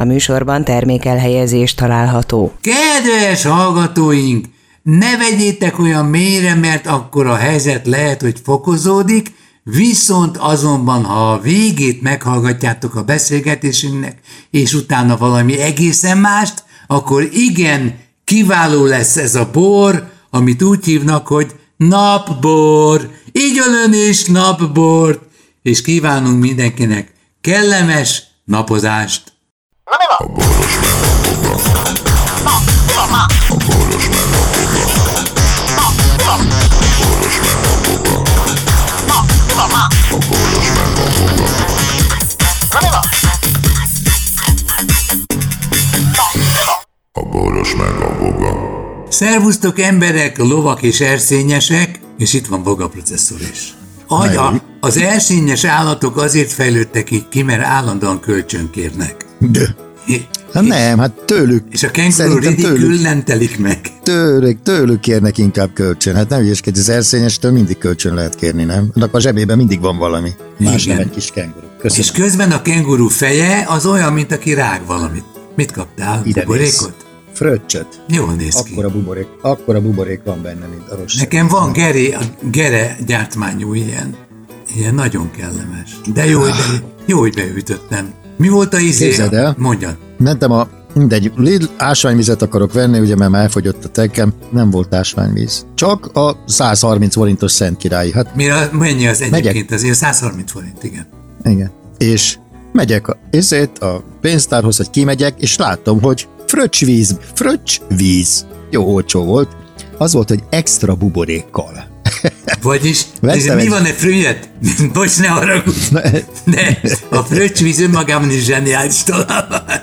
A műsorban termékelhelyezés található. Kedves hallgatóink, ne vegyétek olyan mélyre, mert akkor a helyzet lehet, hogy fokozódik, viszont azonban, ha a végét meghallgatjátok a beszélgetésünknek, és utána valami egészen mást, akkor igen, kiváló lesz ez a bor, amit úgy hívnak, hogy napbor. Így ön is napbort, és kívánunk mindenkinek kellemes napozást. Na mi van? A boros Na, mi van már? A boros Na, mi van? A boros Na, mi van már? A boros Na, mi van? A boros meg a boga. Szervusztok emberek, lovak és erszényesek, és itt van Boga processzor is. Agya, az erszényes állatok azért fejlődtek így ki, mert állandóan kölcsönkérnek. De. Hát nem, hát tőlük. És a kenguru ridikül nem telik meg. Tőlük, tőlük kérnek inkább kölcsön. Hát nem ügyeskedj, az erszényestől mindig kölcsön lehet kérni, nem? Annak a zsebében mindig van valami. Más Igen. nem egy kis kenguru. Köszönöm. És közben a kenguru feje az olyan, mint aki rág valamit. Mit kaptál? Ide Borékot? Fröccsöt. Jól néz ki. Akkora buborék, akkora buborék van benne, mint a rossz. Nekem van geri, a gere gyártmányú ilyen. Ilyen nagyon kellemes. De jó, hogy, be, jó, hogy beütöttem. Mi volt a izé? Képzeld el. Mondjad. Mentem a Mindegy, Lidl ásványvizet akarok venni, ugye mert már elfogyott a tekem, nem volt ásványvíz. Csak a 130 forintos Szent Királyi. Hát Mire, mennyi az egyébként? Megyek. Azért 130 forint, igen. Igen. És megyek a, ezért a pénztárhoz, hogy kimegyek, és látom, hogy fröccsvíz, fröccsvíz. Jó olcsó volt. Az volt, hogy extra buborékkal. Vagyis, ez mi van e fröccsöt? Bocs, ne haragudj. De a fröccsvíz önmagában is zseniális találmány.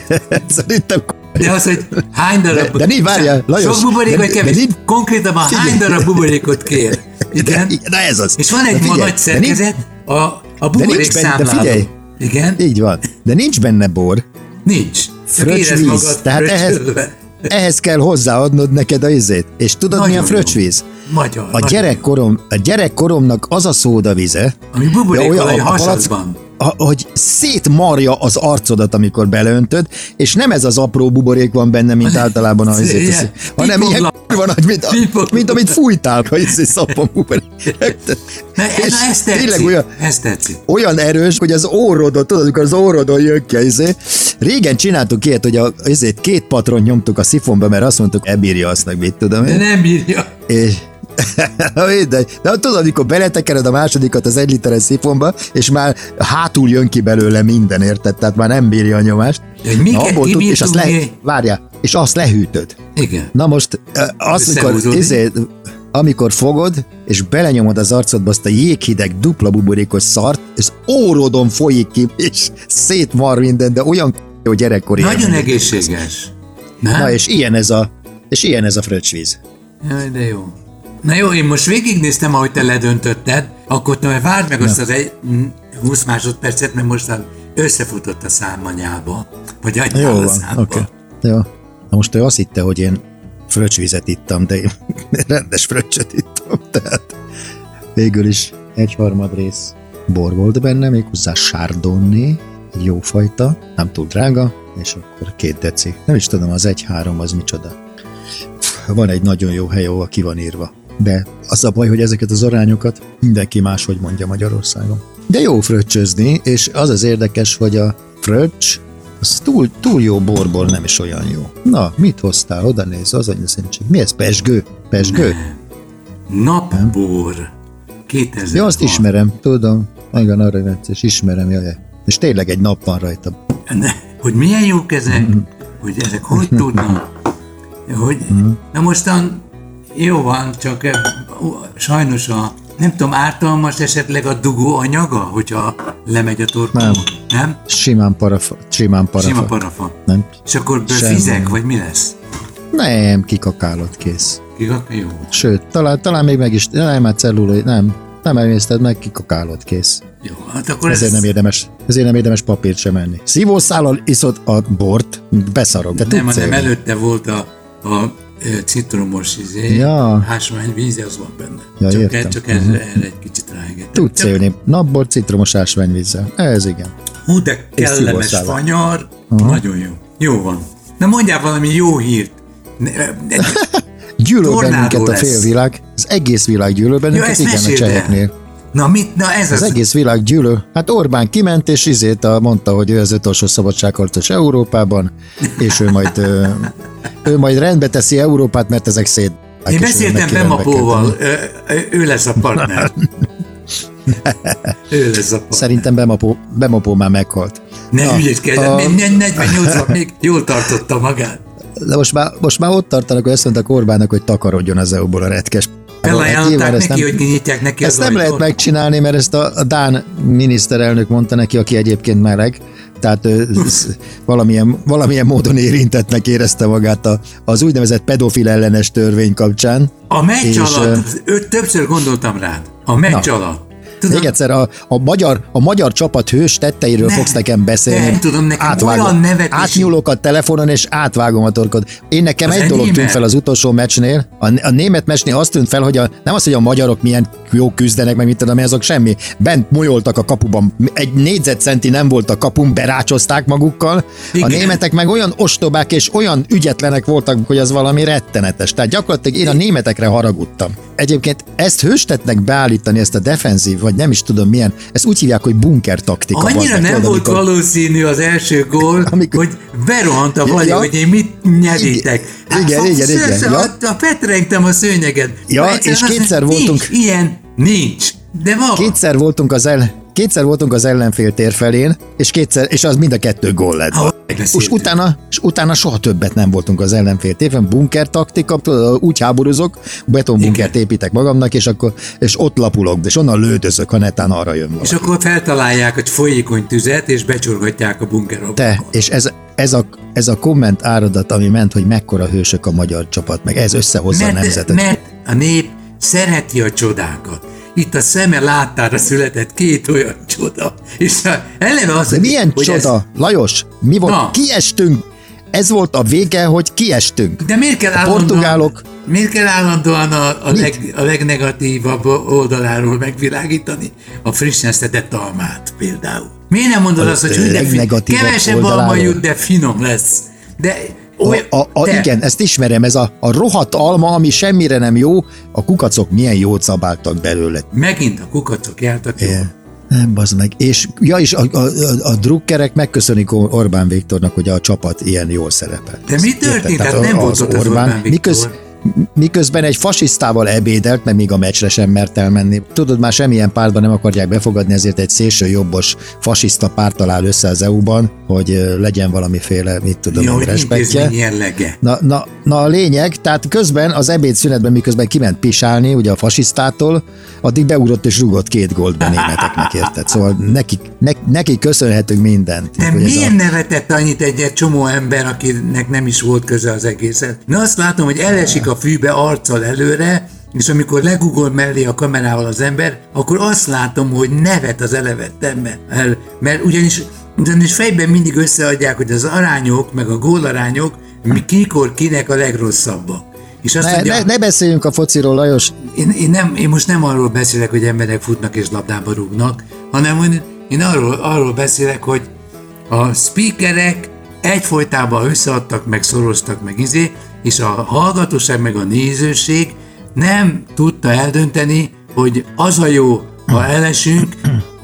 Szerintem de az, hogy hány darab... De, de nincs, várjál, Lajos. Sok buborék, vagy kevés? De, de, Konkrétan hány darab buborékot kér? Igen? De, de ez az. És van egy figyelj, nagy szerkezet, a, a buborék számláló. Figyelj, igen? Így van. De nincs benne bor. Nincs. Fröccsvíz. Tehát ehhez, ehhez kell hozzáadnod neked a izét. És tudod, Nagyon mi a fröccsvíz? Magyar. A gyerekkorom, a gyerekkoromnak az a szódavize, ami buborék ja, olyan, a, a palack, hogy szétmarja az arcodat, amikor beleöntöd, és nem ez az apró buborék van benne, mint általában az izét, hanem ilyen van, hogy mint, a, mint amit fújtál, hogy ez egy szappan buborék. Na, és na, ez tetszik, tényleg olyan, ez tetszik. olyan erős, hogy az órodon, tudod, amikor az órodon jön ki, izé. régen csináltuk ilyet, hogy a, ezért két patron nyomtuk a szifonba, mert azt mondtuk, ebírja azt, meg mit tudom én. De nem bírja. És, de, de tudod, amikor beletekered a másodikat az egy literes szifonba, és már hátul jön ki belőle minden, érted? Tehát már nem bírja a nyomást. De mi Na, abból tud, és azt le, várjál, és azt lehűtöd. Igen. Na most, azt, amikor, izé, amikor fogod, és belenyomod az arcodba azt a jéghideg dupla buborékos szart, és órodon folyik ki, és szétmar minden, de olyan jó gyerekkori. Nagyon egészséges. Nem? Na, és ilyen ez a, és ilyen ez a fröccsvíz. Jaj, de jó. Na jó, én most végignéztem, ahogy te ledöntötted, akkor te várd meg azt az egy 20 másodpercet, mert most összefutott a szám anyába, vagy anyába Jó van, oké. Okay. Jó. Na most ő azt hitte, hogy én fröccsvizet ittam, de én rendes fröccsöt ittam, tehát végül is egyharmad rész bor volt benne, méghozzá chardonnay, egy jó fajta, nem túl drága, és akkor két deci. Nem is tudom, az egy-három az micsoda. Van egy nagyon jó hely, ahol ki van írva de az a baj, hogy ezeket az arányokat mindenki máshogy mondja Magyarországon. De jó fröccsözni, és az az érdekes, hogy a fröccs az túl, túl jó borból nem is olyan jó. Na, mit hoztál? Oda néz, az szentség. Mi ez? Pesgő? Pesgő? Napbor. 2000 Ja, azt ismerem, tudom. Igen, arra és ismerem, jaj. És tényleg egy nap van rajta. Ne, hogy milyen jók ezek? Mm-hmm. Hogy ezek hogy tudnak? Hogy, mm-hmm. Na mostan jó van, csak sajnos a, nem tudom, ártalmas esetleg a dugó anyaga, hogyha lemegy a torkó? Nem. Nem? Simán parafa. Simán parafa. Sima parafa. Nem. És akkor fizek, vagy mi lesz? Nem, kikakálod kész. Kikakál, jó. Sőt, talán, talán még meg is, nem, már cellulai, nem, nem emészted meg, kikakálod kész. Jó, hát akkor ezért, ez... nem érdemes, ezért nem érdemes papírt sem enni. Szívószállal iszod a bort, beszarok. De nem, hanem előtte volt a, a citromos izé, ja. ásványvíz, az van benne. Ja, csak értem. csak erre, uh-huh. erre egy kicsit ráengedtem. Tudsz élni napból citromos ásványvízzel. Ez igen. Hú, de kellemes fanyar. Nagyon jó. Jó van. Na mondjál valami jó hírt. Ne- ne- Gyűlöl bennünket a félvilág, az egész világ gyűlöl bennünket, ezt igen, a meséld el. Na mit? Na ez Az az. egész világ gyűlöl. Hát Orbán kiment, és izét mondta, hogy ő az utolsó szabadságharcos Európában, és ő majd, ö, ő majd rendbe teszi Európát, mert ezek szét. Én beszéltem Bemapóval, ő, ő- ő lesz a partner. ő lesz a partner. Szerintem Bemapó, Bemapó már meghalt. Ne Na, hülyeskedj, a- a... 48 még jól tartotta magát. De most már, most már ott tartanak, hogy azt mondták Orbánnak, hogy takarodjon az EU-ból a retkes. Hát nyilván Felajánlották ezt neki, nem- hogy kinyitják neki Ezt az nem lehet ajtót. megcsinálni, mert ezt a, a Dán miniszterelnök mondta neki, aki egyébként meleg, tehát valamilyen, valamilyen módon érintettnek érezte magát a, az úgynevezett pedofil ellenes törvény kapcsán. A meccs És, alatt, ő, többször gondoltam rád. A meccs Na. alatt. Tudod, Még egyszer, a, a, magyar, a magyar csapat hős tetteiről Nem, fogsz nekem beszélni. nem tudom, nekem olyan nevetési- Átnyúlok a telefonon, és átvágom a torkod. Én nekem Az egy dolog tűnt fel az utolsó meccsnél. A, a német meccsnél azt tűnt fel, hogy a, nem az, hogy a magyarok milyen jó küzdenek, meg mit tudom, azok semmi. Bent molyoltak a kapuban. Egy négyzetcenti nem volt a kapun, berácsozták magukkal. Igen. A németek meg olyan ostobák és olyan ügyetlenek voltak, hogy az valami rettenetes. Tehát gyakorlatilag én a németekre haragudtam. Egyébként ezt hőstetnek beállítani, ezt a defenzív, vagy nem is tudom milyen, ezt úgy hívják, hogy bunker taktika. Annyira nem tudod, volt amikor- valószínű az első gól, Amikor- hogy berohant a vagy, ja. hogy én mit nyeritek. Igen, igen, igen, ször- ja. a- a Petrengtem a szőnyeget. Ja, és kétszer voltunk- ilyen nincs. De van. Kétszer voltunk az el, kétszer voltunk az ellenfél tér felén, és kétszer, és az mind a kettő gól lett. Ha, És utána, és utána soha többet nem voltunk az ellenfél térfen, bunker taktika, úgy háborúzok, betonbunkert építek magamnak, és akkor és ott lapulok, és onnan lődözök, ha netán arra jön valaki. És akkor feltalálják egy folyékony tüzet, és becsorgatják a bunkerokba. Te, és ez, ez, a, ez a komment áradat, ami ment, hogy mekkora hősök a magyar csapat, meg ez összehozza a mert, nemzetet. mert a nép szereti a csodákat. Itt a szeme láttára született két olyan csoda. És eleve az, De milyen hogy csoda, Ez, Lajos, mi volt? Na. Kiestünk. Ez volt a vége, hogy kiestünk. de miért kell állandóan, portugálok- miért kell állandóan a, a, Mit? leg, a legnegatívabb oldaláról megvilágítani a frissen szedett almát például? Miért nem mondod A azt, hogy legnegatívabb kevesebb alma oldaláról? jut, de finom lesz. De oly, A, a, a, igen, ezt ismerem, ez a, a rohadt alma, ami semmire nem jó, a kukacok milyen jót szabáltak belőle. Megint a kukacok jártak jól. Igen. Nem, bazd meg. És, ja, és a, a, a, a drukkerek megköszönik Orbán Viktornak, hogy a csapat ilyen jól szerepel. De mi történt? Hát nem volt ott az Orbán Viktor. Miköz, miközben egy fasisztával ebédelt, mert még a meccsre sem mert elmenni. Tudod, már semmilyen pártban nem akarják befogadni, ezért egy szélső jobbos fasiszta párt talál össze az EU-ban, hogy legyen valamiféle, mit tudom, Jó, én, respektje. jellege. Na, na, na a lényeg, tehát közben az ebédszünetben, miközben kiment pisálni, ugye a fasisztától, addig beugrott és rúgott két gólt be németeknek, érted? Szóval neki, ne, neki köszönhetünk mindent. De miért a, nevetett annyit egy, egy csomó ember, akinek nem is volt köze az egészet? Na azt látom, hogy elesik a fűbe arccal előre, és amikor legugol mellé a kamerával az ember, akkor azt látom, hogy nevet az elevettemben. El, mert ugyanis, ugyanis fejben mindig összeadják, hogy az arányok, meg a gólarányok, kikor kinek a legrosszabbak. És azt ne, mondja, ne, ne beszéljünk a fociról, Lajos. én, én, nem, én most nem arról beszélek, hogy emberek futnak és labdába rúgnak, hanem én arról, arról beszélek, hogy a speakerek egyfolytában összeadtak, meg szoroztak, meg izé, és a hallgatóság, meg a nézőség nem tudta eldönteni, hogy az a jó, ha elesünk,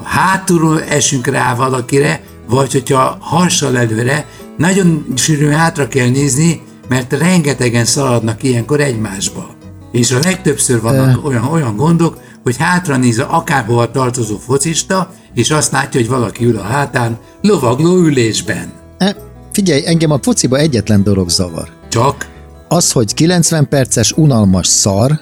hátulról esünk rá valakire, vagy hogyha harsal előre, nagyon sűrűn hátra kell nézni, mert rengetegen szaladnak ilyenkor egymásba. És a legtöbbször vannak olyan, olyan gondok, hogy hátra néz a akárhova tartozó focista, és azt látja, hogy valaki ül a hátán, lovagló ülésben. E, figyelj, engem a fociba egyetlen dolog zavar. Csak Az, hogy 90 perces unalmas szar,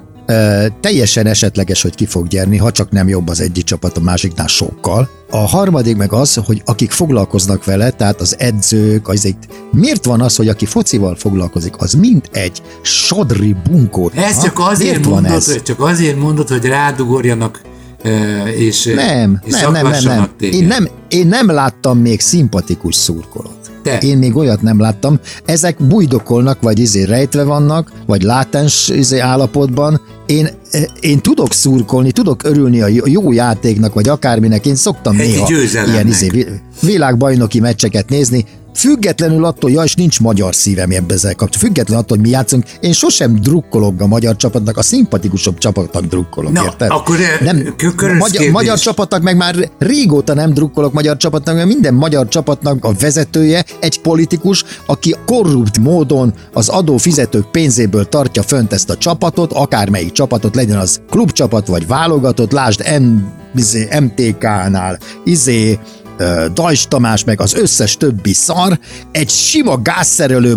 teljesen esetleges, hogy ki fog gyerni, ha csak nem jobb az egyik csapat a másiknál sokkal. A harmadik meg az, hogy akik foglalkoznak vele, tehát az edzők, az itt, miért van az, hogy aki focival foglalkozik, az mind egy sodri bunkó. ez Ha? csak azért Miért van mondod, ez? hogy csak azért mondod, hogy rádugorjanak és, Nem, és nem, nem, nem, nem. téged. Én nem, én nem láttam még szimpatikus szurkolót. Te. Én még olyat nem láttam. Ezek bujdokolnak, vagy izé rejtve vannak, vagy látens izé állapotban. Én én tudok szurkolni, tudok örülni a jó játéknak, vagy akárminek, én szoktam Egy néha ilyen izé, világbajnoki meccseket nézni, Függetlenül attól, ja, és nincs magyar szívem ebbe ezzel kapcsolatban. Függetlenül attól, hogy mi játszunk, én sosem drukkolok a magyar csapatnak, a szimpatikusabb csapatnak drukkolok, Na, érted? akkor, eh, nem, magyar, magyar csapatnak meg már régóta nem drukkolok magyar csapatnak, mert minden magyar csapatnak a vezetője egy politikus, aki korrupt módon az adófizetők pénzéből tartja fönt ezt a csapatot, akármelyik csapatot, legyen az klubcsapat vagy válogatott, lásd M, izé, MTK-nál, izé, Dajs Tamás, meg az összes többi szar, egy sima gázszerelő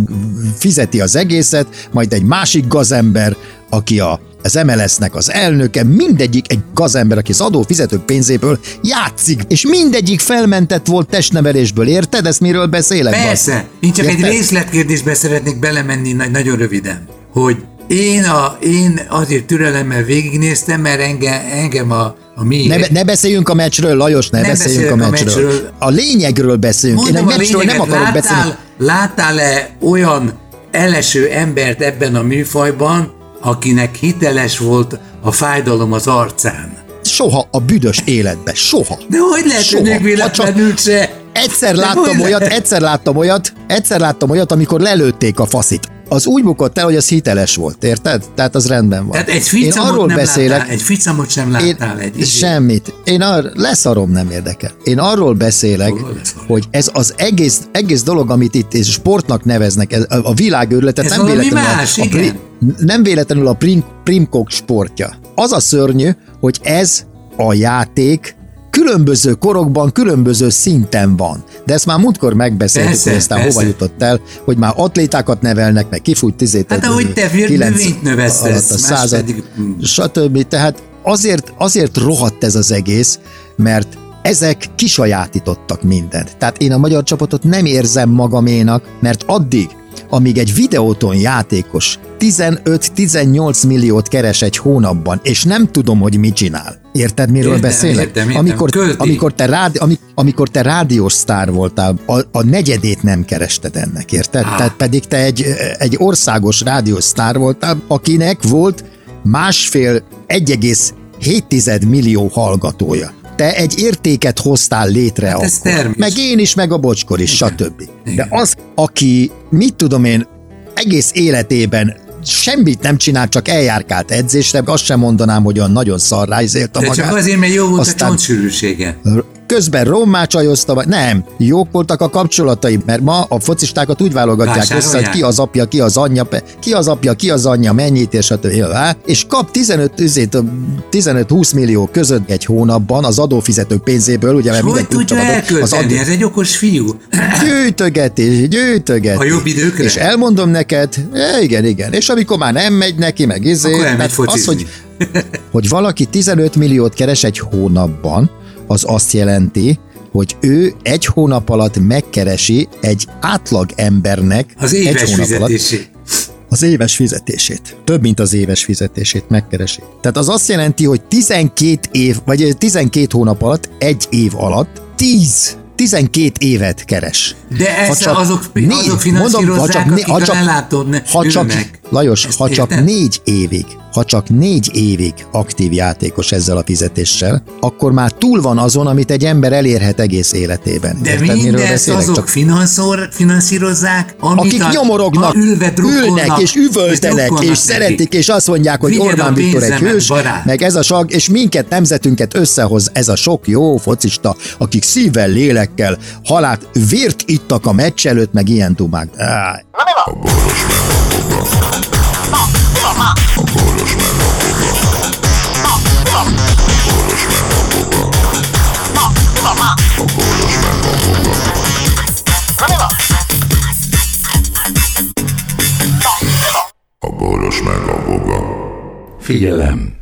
fizeti az egészet, majd egy másik gazember, aki a az MLS-nek az elnöke, mindegyik egy gazember, aki az adófizetők pénzéből játszik, és mindegyik felmentett volt testnevelésből, érted? Ezt miről beszélek? Persze, én csak Érted? egy részletkérdésbe szeretnék belemenni na- nagyon röviden, hogy én, a, én azért türelemmel végignéztem, mert engem, engem a, a mi... Ne, ne beszéljünk a meccsről, Lajos, ne Nem beszéljünk a beszélek a meccsről. meccsről. A lényegről beszélünk. Én a Mondom a meccsről nem lényeget, akarok beszélni. láttál, láttál-e olyan eleső embert ebben a műfajban, akinek hiteles volt a fájdalom az arcán? Soha a büdös életbe, soha. De hogy lehet, Soha. hogy véletlenül se? Egyszer De láttam olyat, egyszer láttam olyat, egyszer láttam olyat, amikor lelőtték a faszit. Az úgy bukott el, hogy az hiteles volt, érted? Tehát az rendben van. Tehát egy Én ficamot arról nem beszélek, láttál, egy ficamot sem én, láttál. egy izé- semmit. Én ar, leszarom, nem érdekel. Én arról beszélek, leszarom? hogy ez az egész, egész dolog, amit itt és sportnak neveznek, ez, a, világőrületet Ez nem véletlenül, más, a, a, igen. nem véletlenül a prim, primkok sportja. Az a szörnyű, hogy ez a játék különböző korokban, különböző szinten van. De ezt már múltkor megbeszéltük, Persze, hogy aztán persze. hova jutott el, hogy már atlétákat nevelnek, meg kifújt tizét. Hát ahogy te növényt növesztesz, a század, pedig- stb. Tehát azért, azért rohadt ez az egész, mert ezek kisajátítottak mindent. Tehát én a magyar csapatot nem érzem magaménak, mert addig, amíg egy videóton játékos 15-18 milliót keres egy hónapban, és nem tudom, hogy mit csinál. Érted, miről Értem, beszélek? értem, értem. Amikor, amikor, te rádi, amik, amikor te rádiós sztár voltál, a, a negyedét nem kerested ennek, érted? Á. Tehát pedig te egy, egy országos rádiós sztár voltál, akinek volt másfél 1,7 millió hallgatója. Te egy értéket hoztál létre Hát ez akkor. termés. Meg én is, meg a bocskor is, stb. De Igen. az, aki, mit tudom én, egész életében semmit nem csinált, csak eljárkált edzésre, azt sem mondanám, hogy olyan nagyon szarrá izélte De magát. csak azért, mert jó volt a Aztán- csontsűrűsége. Közben rommá csajozta, vagy nem, jók voltak a kapcsolatai, mert ma a focistákat úgy válogatják össze, hogy ki az apja, ki az anyja, ki az apja, ki az anyja, mennyit, és stb. És kap 15, üzét, 15-20 millió között egy hónapban az adófizetők pénzéből, ugye, mert Hogy tudja klubcsapatot- elkölteni? Ez egy okos fiú. gyűjtögetés, gyűjtögetés. A jobb időkre? És elmondom neked, e, igen, igen, és amikor már nem megy neki, meg izé, tehát az, hogy, hogy valaki 15 milliót keres egy hónapban, az azt jelenti, hogy ő egy hónap alatt megkeresi egy átlag embernek Az egy éves hónap alatt fizetésé. az éves fizetését. Több, mint az éves fizetését megkeresi. Tehát az azt jelenti, hogy 12 év, vagy 12 hónap alatt, egy év alatt 10 12 évet keres. De Ha ezt csak azok, azok finanszírozzák, né- akik a lelátón ne- ha csak, ülnek. Lajos, Ezt ha csak négy évig, ha csak négy évig aktív játékos ezzel a fizetéssel, akkor már túl van azon, amit egy ember elérhet egész életében. De Érted, miről mindezt beszélek? azok Csak finanszor, finanszírozzák, amit akik a, nyomorognak, a ülve ülnek és üvöltenek, drukkolnak és szeretik, nekik. és azt mondják, hogy Vigyed a Orbán Viktor egy hős, barát. meg ez a sag, és minket, nemzetünket összehoz ez a sok jó focista, akik szívvel, lélekkel, halát, vért ittak a meccs előtt, meg ilyen dumák. Áj. A boros meg a boga. Figyelem!